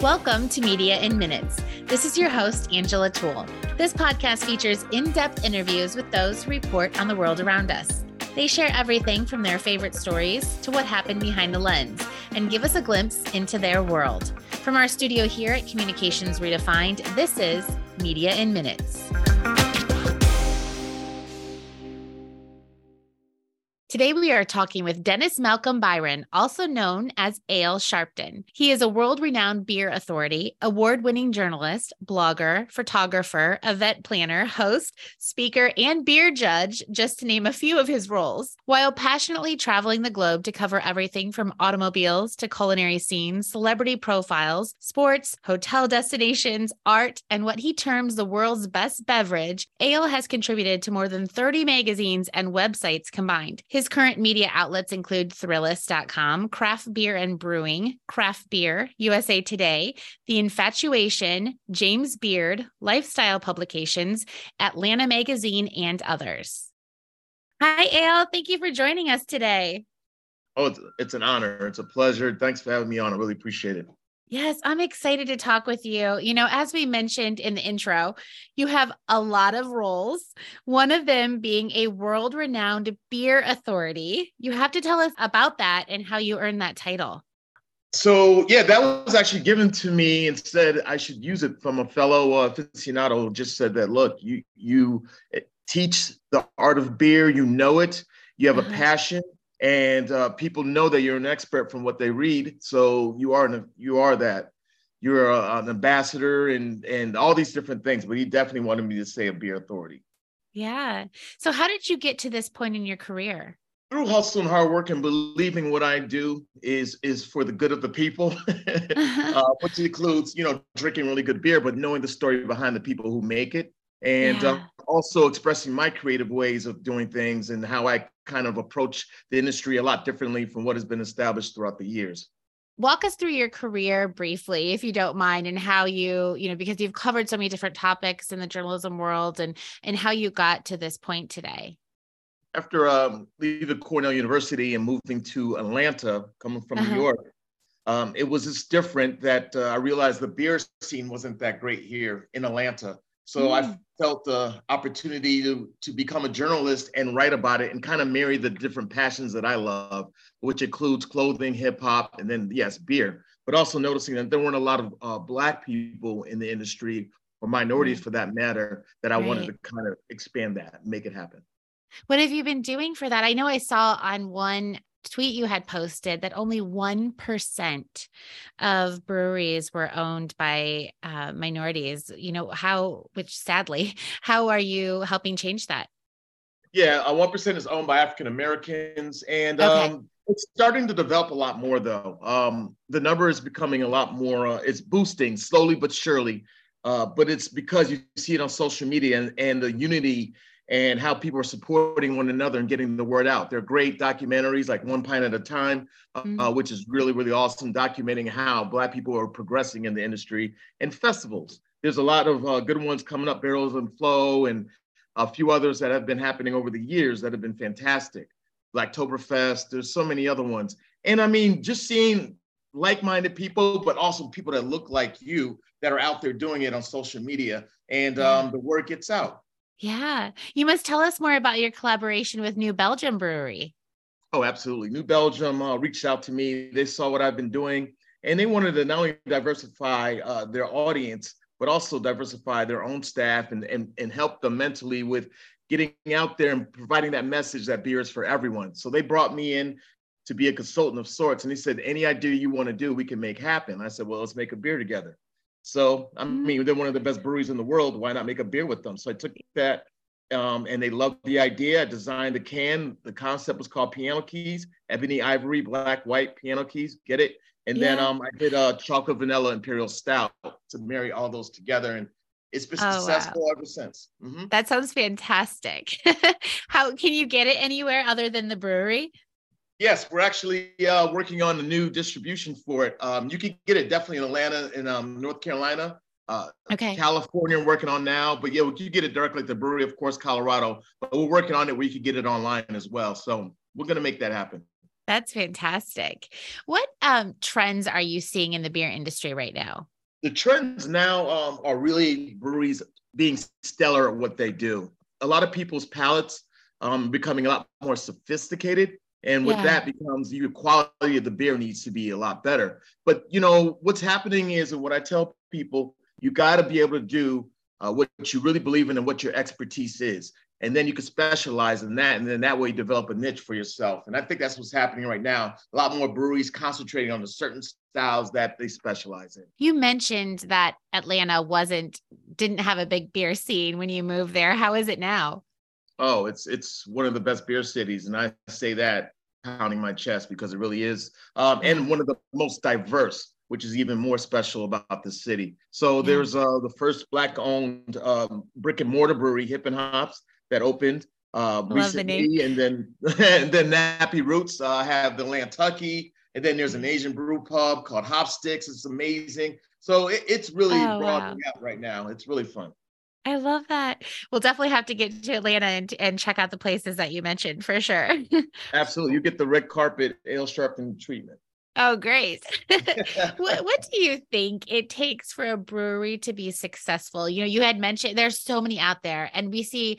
Welcome to Media in Minutes. This is your host, Angela Toole. This podcast features in depth interviews with those who report on the world around us. They share everything from their favorite stories to what happened behind the lens and give us a glimpse into their world. From our studio here at Communications Redefined, this is Media in Minutes. Today, we are talking with Dennis Malcolm Byron, also known as Ale Sharpton. He is a world renowned beer authority, award winning journalist, blogger, photographer, event planner, host, speaker, and beer judge, just to name a few of his roles, while passionately traveling the globe to cover everything from automobiles to culinary scenes, celebrity profiles, sports, hotel destinations, art, and what he terms the world's best beverage. Ale has contributed to more than 30 magazines and websites combined. His his current media outlets include Thrillist.com, Craft Beer and Brewing, Craft Beer, USA Today, The Infatuation, James Beard, Lifestyle Publications, Atlanta Magazine, and others. Hi, Ale. Thank you for joining us today. Oh, it's, it's an honor. It's a pleasure. Thanks for having me on. I really appreciate it. Yes, I'm excited to talk with you. You know, as we mentioned in the intro, you have a lot of roles, one of them being a world renowned beer authority. You have to tell us about that and how you earned that title. So, yeah, that was actually given to me and said I should use it from a fellow uh, aficionado who just said that, look, you, you eh, teach the art of beer, you know it, you have a passion and uh, people know that you're an expert from what they read. So you are an, you are that. You're a, an ambassador and and all these different things. But he definitely wanted me to say a beer authority. Yeah. So how did you get to this point in your career? Through hustle and hard work and believing what I do is is for the good of the people, uh, which includes you know drinking really good beer, but knowing the story behind the people who make it and yeah. uh, also expressing my creative ways of doing things and how I kind of approach the industry a lot differently from what has been established throughout the years. Walk us through your career briefly, if you don't mind, and how you, you know, because you've covered so many different topics in the journalism world and and how you got to this point today. After um, leaving Cornell University and moving to Atlanta, coming from uh-huh. New York, um, it was just different that uh, I realized the beer scene wasn't that great here in Atlanta. So mm. I felt the opportunity to, to become a journalist and write about it and kind of marry the different passions that I love, which includes clothing, hip hop, and then, yes, beer. But also noticing that there weren't a lot of uh, Black people in the industry or minorities mm. for that matter that I right. wanted to kind of expand that, make it happen. What have you been doing for that? I know I saw on one tweet you had posted that only 1% of breweries were owned by uh, minorities you know how which sadly how are you helping change that yeah uh, 1% is owned by african americans and okay. um, it's starting to develop a lot more though um, the number is becoming a lot more uh, it's boosting slowly but surely uh, but it's because you see it on social media and, and the unity and how people are supporting one another and getting the word out. They're great documentaries like One Pint at a Time, uh, mm-hmm. uh, which is really, really awesome, documenting how Black people are progressing in the industry and festivals. There's a lot of uh, good ones coming up, Barrels and Flow, and a few others that have been happening over the years that have been fantastic. Blacktoberfest, there's so many other ones. And I mean, just seeing like-minded people, but also people that look like you that are out there doing it on social media, and um, the word gets out. Yeah. You must tell us more about your collaboration with New Belgium Brewery. Oh, absolutely. New Belgium uh, reached out to me. They saw what I've been doing, and they wanted to not only diversify uh, their audience, but also diversify their own staff and, and, and help them mentally with getting out there and providing that message that beer is for everyone. So they brought me in to be a consultant of sorts. And he said, any idea you want to do, we can make happen. I said, well, let's make a beer together. So I mm-hmm. mean, they're one of the best breweries in the world. Why not make a beer with them? So I took that, um, and they loved the idea. I designed the can. The concept was called Piano Keys, ebony, ivory, black, white piano keys. Get it? And yeah. then um, I did a chocolate vanilla imperial stout to marry all those together, and it's been oh, successful wow. ever since. Mm-hmm. That sounds fantastic. How can you get it anywhere other than the brewery? Yes, we're actually uh, working on a new distribution for it. Um, you can get it definitely in Atlanta, in um, North Carolina. Uh, okay. California, I'm working on now, but yeah, you can get it directly at the brewery, of course, Colorado. But we're working on it where you can get it online as well. So we're going to make that happen. That's fantastic. What um, trends are you seeing in the beer industry right now? The trends now um, are really breweries being stellar at what they do. A lot of people's palates um, becoming a lot more sophisticated. And with yeah. that becomes your quality of the beer needs to be a lot better. But you know what's happening is, and what I tell people, you got to be able to do uh, what you really believe in and what your expertise is. And then you can specialize in that and then that way you develop a niche for yourself. And i think that's what's happening right now. A lot more breweries concentrating on the certain styles that they specialize in. You mentioned that atlanta wasn't didn't have a big beer scene when you moved there. How is it now oh it's it's one of the best beer cities and i say that pounding my chest because it really is um, and one of the most diverse which is even more special about the city. So yeah. there's uh, the first black-owned um, brick and mortar brewery, Hippin Hops, that opened uh, recently, and then and then Nappy Roots uh, have the Atlantucky, and then there's an Asian brew pub called Hopstix. It's amazing. So it, it's really oh, broadening wow. out right now. It's really fun. I love that. We'll definitely have to get to Atlanta and, and check out the places that you mentioned for sure. Absolutely. You get the red carpet Ale Sharpton treatment. Oh, great. what, what do you think it takes for a brewery to be successful? You know, you had mentioned there's so many out there, and we see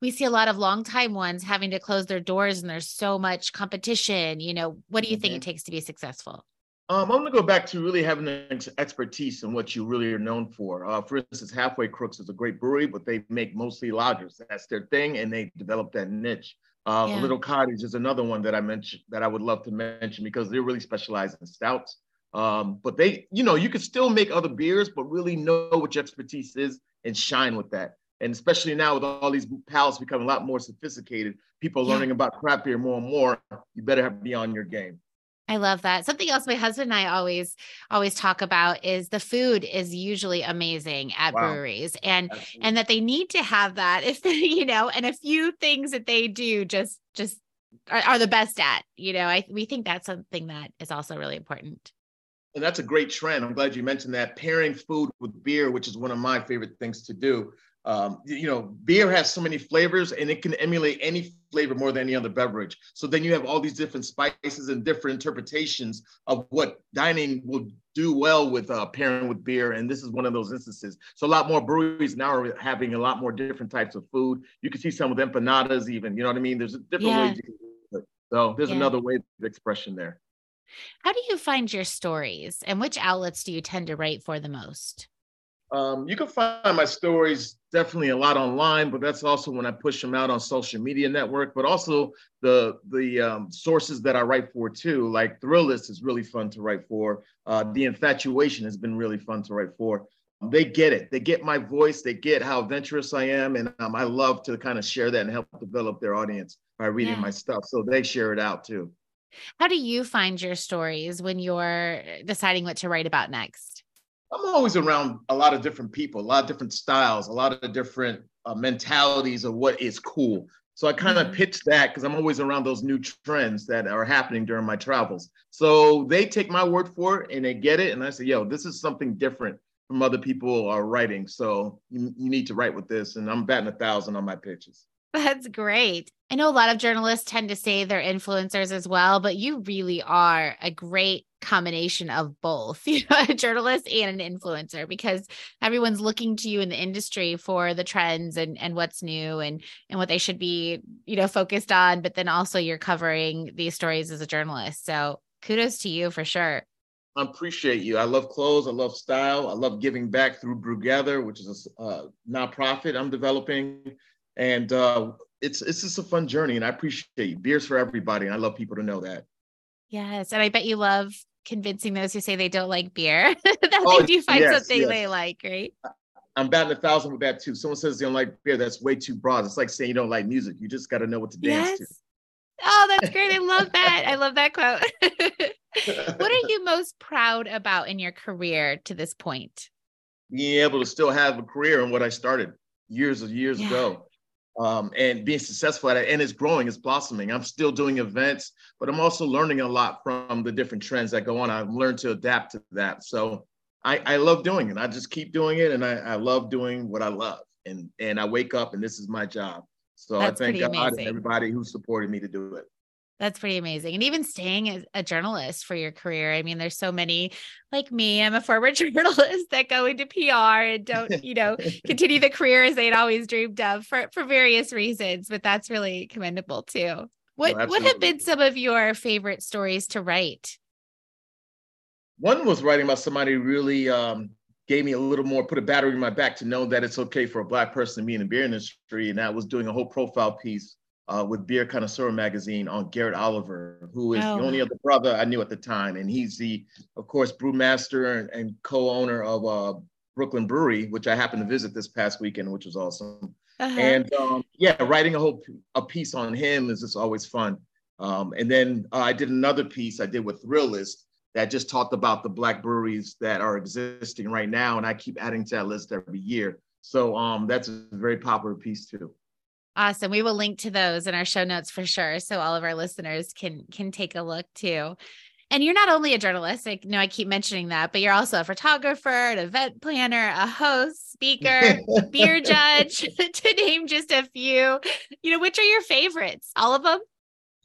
we see a lot of long time ones having to close their doors and there's so much competition you know what do you mm-hmm. think it takes to be successful um, I'm going to go back to really having an expertise in what you really are known for. Uh, for instance, Halfway Crooks is a great brewery, but they make mostly lagers. That's their thing, and they develop that niche. Uh, yeah. Little Cottage is another one that I mentioned that I would love to mention because they're really specialized in stouts. Um, but they, you know, you can still make other beers, but really know what your expertise is and shine with that. And especially now with all these palates becoming a lot more sophisticated, people yeah. learning about craft beer more and more, you better have to be on your game. I love that. Something else my husband and I always always talk about is the food is usually amazing at wow. breweries and Absolutely. and that they need to have that if they, you know, and a few things that they do just just are, are the best at, you know. I we think that's something that is also really important. And that's a great trend. I'm glad you mentioned that pairing food with beer, which is one of my favorite things to do um, you know, beer has so many flavors and it can emulate any flavor more than any other beverage. So then you have all these different spices and different interpretations of what dining will do well with uh, pairing with beer. And this is one of those instances. So a lot more breweries now are having a lot more different types of food. You can see some of the empanadas even, you know what I mean? There's a different yeah. ways you can do it. So there's yeah. another way of expression there. How do you find your stories and which outlets do you tend to write for the most? Um, you can find my stories definitely a lot online, but that's also when I push them out on social media network, but also the the um, sources that I write for too. Like Thrillist is really fun to write for. Uh, the Infatuation has been really fun to write for. They get it. They get my voice. They get how adventurous I am, and um, I love to kind of share that and help develop their audience by reading yeah. my stuff. So they share it out too. How do you find your stories when you're deciding what to write about next? I'm always around a lot of different people, a lot of different styles, a lot of different uh, mentalities of what is cool. So I kind of mm-hmm. pitch that because I'm always around those new trends that are happening during my travels. So they take my word for it and they get it. And I say, yo, this is something different from other people are writing. So you, you need to write with this. And I'm batting a thousand on my pitches. That's great. I know a lot of journalists tend to say they're influencers as well, but you really are a great combination of both, you know, a journalist and an influencer because everyone's looking to you in the industry for the trends and and what's new and and what they should be, you know, focused on, but then also you're covering these stories as a journalist. So, kudos to you for sure. I appreciate you. I love clothes. I love style. I love giving back through BrewGether, which is a uh, nonprofit I'm developing and uh, it's it's just a fun journey. And I appreciate you. Beers for everybody, and I love people to know that. Yes, and I bet you love convincing those who say they don't like beer that oh, they do find yes, something yes. they like, right? I'm batting a thousand with that too. Someone says they don't like beer, that's way too broad. It's like saying you don't like music. You just got to know what to dance yes. to. Oh, that's great. I love that. I love that quote. what are you most proud about in your career to this point? Being able to still have a career in what I started years and years yeah. ago um, and being successful at it. And it's growing, it's blossoming. I'm still doing events, but I'm also learning a lot from the different trends that go on. I've learned to adapt to that. So I, I love doing it. I just keep doing it, and I, I love doing what I love. And and I wake up, and this is my job. So That's I thank God amazing. and everybody who supported me to do it. That's pretty amazing. And even staying as a journalist for your career. I mean, there's so many like me, I'm a former journalist that go into PR and don't, you know, continue the career as they'd always dreamed of for, for various reasons, but that's really commendable too. What no, what have been some of your favorite stories to write? One was writing about somebody really um, gave me a little more, put a battery in my back to know that it's okay for a black person to be in the beer industry. And that was doing a whole profile piece uh, with Beer Connoisseur magazine on Garrett Oliver, who is oh. the only other brother I knew at the time. And he's the, of course, brewmaster and, and co-owner of uh, Brooklyn Brewery, which I happened to visit this past weekend, which was awesome. Uh-huh. And um, yeah, writing a whole a piece on him is just always fun. Um, and then uh, I did another piece I did with Thrillist that just talked about the black breweries that are existing right now, and I keep adding to that list every year. So um, that's a very popular piece too. Awesome. We will link to those in our show notes for sure, so all of our listeners can can take a look too. And you're not only a journalist, I know I keep mentioning that, but you're also a photographer, an event planner, a host, speaker, beer judge, to name just a few. You know, which are your favorites? All of them?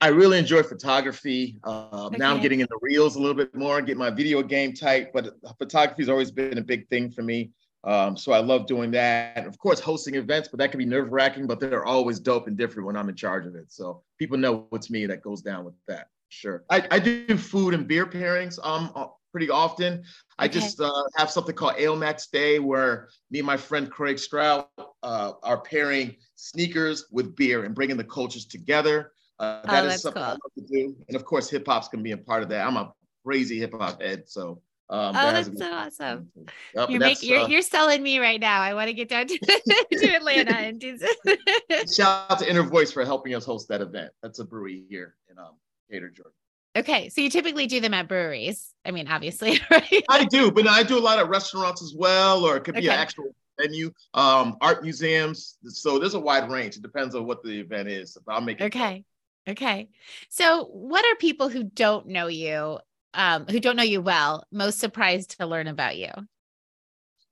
I really enjoy photography. Uh, okay. Now I'm getting into reels a little bit more, get my video game tight, but photography has always been a big thing for me. Um, so I love doing that. Of course, hosting events, but that can be nerve wracking, but they're always dope and different when I'm in charge of it. So people know it's me that goes down with that. Sure. I, I do food and beer pairings um, uh, pretty often. I just uh, have something called Ale Max Day where me and my friend Craig Stroud uh, are pairing sneakers with beer and bringing the cultures together. Uh, that oh, is something cool. I love to do. And of course, hip hop's gonna be a part of that. I'm a crazy hip hop head, so. Um, oh, that's so awesome! Yep, you're, making, you're, uh, you're selling me right now. I want to get down to, to Atlanta and do. Shout out to Inner Voice for helping us host that event. That's a brewery here in um, Decatur, Georgia. Okay, so you typically do them at breweries. I mean, obviously, right? I do, but I do a lot of restaurants as well, or it could be okay. an actual venue, um, art museums. So there's a wide range. It depends on what the event is. I'll make it. Okay. Okay. So, what are people who don't know you, um, who don't know you well, most surprised to learn about you?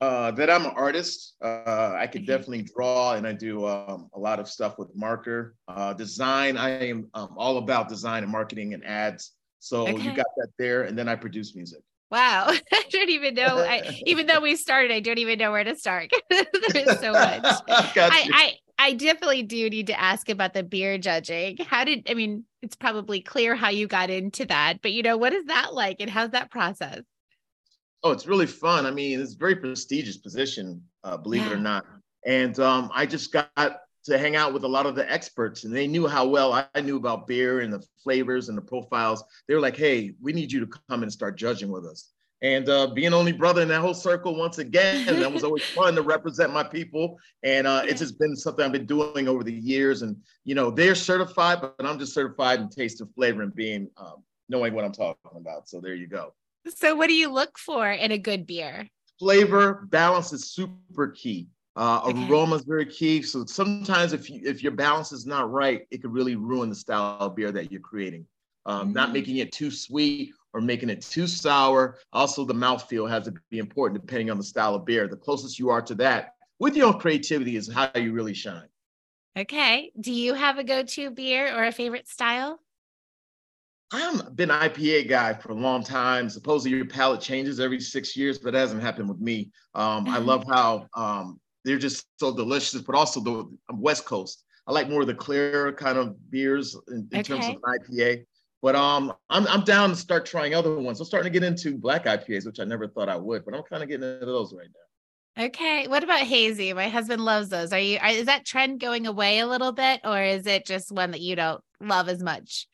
Uh, that I'm an artist. Uh, I can definitely draw, and I do um, a lot of stuff with marker uh, design. I am um, all about design and marketing and ads. So okay. you got that there, and then I produce music. Wow, I don't even know. I, even though we started, I don't even know where to start. There's so much. I, I, I definitely do need to ask about the beer judging. How did I mean? It's probably clear how you got into that, but you know, what is that like, and how's that process? Oh, it's really fun. I mean, it's a very prestigious position, uh, believe yeah. it or not. And um, I just got to hang out with a lot of the experts, and they knew how well I knew about beer and the flavors and the profiles. They were like, "Hey, we need you to come and start judging with us." And uh, being only brother in that whole circle once again that was always fun to represent my people. And uh, it's just been something i've been doing over the years. And you know they're certified but i'm just certified in taste and flavor and being um, knowing what i'm talking about. So there you go. So what do you look for in a good beer? Flavor balance is super key. Uh, okay. aroma is very key. So sometimes if you if your balance is not right it could really ruin the style of beer that you're creating. Um, mm-hmm. not making it too sweet or making it too sour. Also, the mouthfeel has to be important depending on the style of beer. The closest you are to that with your own creativity is how you really shine. Okay. Do you have a go to beer or a favorite style? I've been an IPA guy for a long time. Supposedly your palate changes every six years, but it hasn't happened with me. Um, I love how um, they're just so delicious, but also the West Coast. I like more of the clear kind of beers in, in okay. terms of IPA. But um, I'm I'm down to start trying other ones. I'm starting to get into black IPAs, which I never thought I would, but I'm kind of getting into those right now. Okay. What about hazy? My husband loves those. Are you? Are, is that trend going away a little bit, or is it just one that you don't love as much?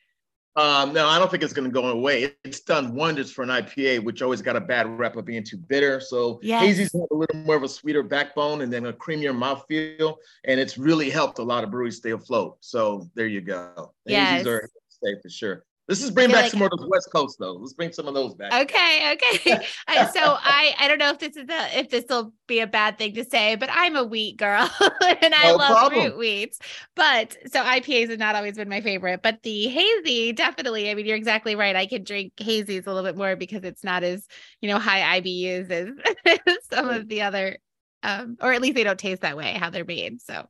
Um, no, I don't think it's going to go away. It's done wonders for an IPA, which always got a bad rep of being too bitter. So yes. hazy's a little more of a sweeter backbone and then a creamier mouthfeel, and it's really helped a lot of breweries stay afloat. So there you go. Yeah, Hazies are safe for sure. Let's just bring back like, some more of the West Coast though. Let's bring some of those back. Okay, okay. So I I don't know if this is a if this will be a bad thing to say, but I'm a wheat girl and I no love problem. fruit wheats. But so IPAs have not always been my favorite, but the hazy definitely. I mean, you're exactly right. I can drink hazies a little bit more because it's not as you know high IBUs as some of the other, um, or at least they don't taste that way how they're made. So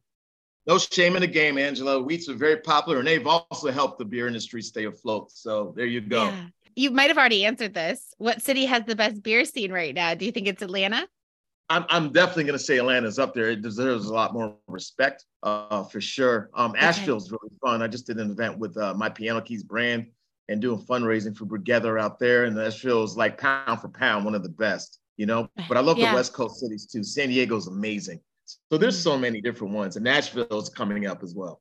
No shame in the game, Angela. Wheats are very popular, and they've also helped the beer industry stay afloat. So there you go. Yeah. You might have already answered this. What city has the best beer scene right now? Do you think it's Atlanta? I'm, I'm definitely going to say Atlanta's up there. It deserves a lot more respect, uh, for sure. Um, okay. Asheville's really fun. I just did an event with uh, my Piano Keys brand and doing fundraising for BrewGether out there, and Asheville's like pound for pound one of the best, you know. But I love yeah. the West Coast cities too. San Diego's amazing. So there's so many different ones, and Nashville is coming up as well.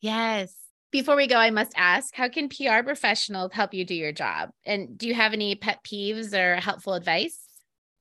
Yes. Before we go, I must ask how can PR professionals help you do your job? And do you have any pet peeves or helpful advice?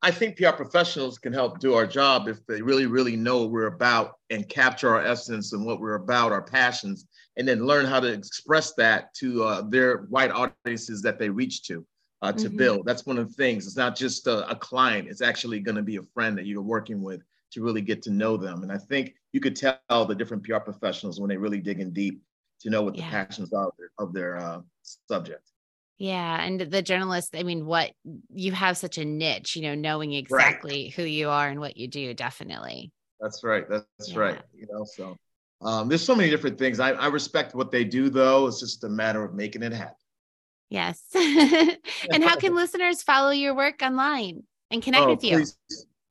I think PR professionals can help do our job if they really, really know what we're about and capture our essence and what we're about, our passions, and then learn how to express that to uh, their wide audiences that they reach to. Uh, to mm-hmm. build. That's one of the things. It's not just a, a client, it's actually going to be a friend that you're working with to really get to know them. And I think you could tell the different PR professionals when they really dig in deep to know what yeah. the passions are of their, of their uh, subject. Yeah. And the journalist, I mean, what you have such a niche, you know, knowing exactly right. who you are and what you do, definitely. That's right. That's yeah. right. You know, so um, there's so many different things. I, I respect what they do, though. It's just a matter of making it happen. Yes. and how can listeners follow your work online and connect oh, with you? Please,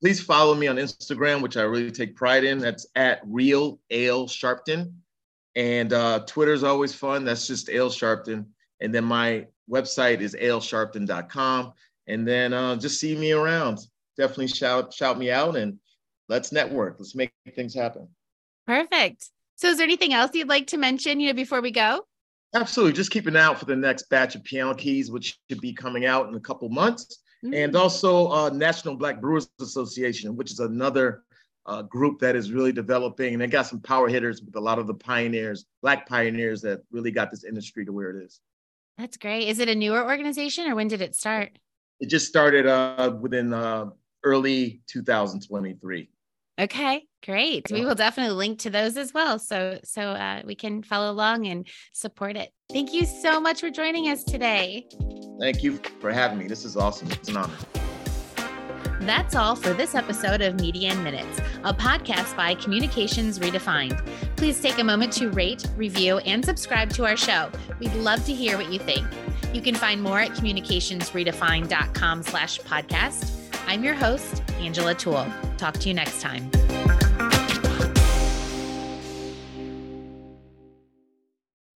please follow me on Instagram, which I really take pride in. That's at real Ale Sharpton. And uh, Twitter's always fun. That's just Ale Sharpton. And then my website is alesharpton.com. And then uh, just see me around. Definitely shout shout me out and let's network. Let's make things happen. Perfect. So is there anything else you'd like to mention, you know, before we go? Absolutely. Just keep an eye out for the next batch of piano keys, which should be coming out in a couple months mm-hmm. and also uh, National Black Brewers Association, which is another uh, group that is really developing. And they got some power hitters with a lot of the pioneers, Black pioneers that really got this industry to where it is. That's great. Is it a newer organization or when did it start? It just started uh, within uh, early 2023. Okay, great. We will definitely link to those as well, so so uh, we can follow along and support it. Thank you so much for joining us today. Thank you for having me. This is awesome. It's an honor. That's all for this episode of Media in Minutes, a podcast by Communications Redefined. Please take a moment to rate, review, and subscribe to our show. We'd love to hear what you think. You can find more at communicationsredefined.com slash podcast. I'm your host, Angela Toole. Talk to you next time.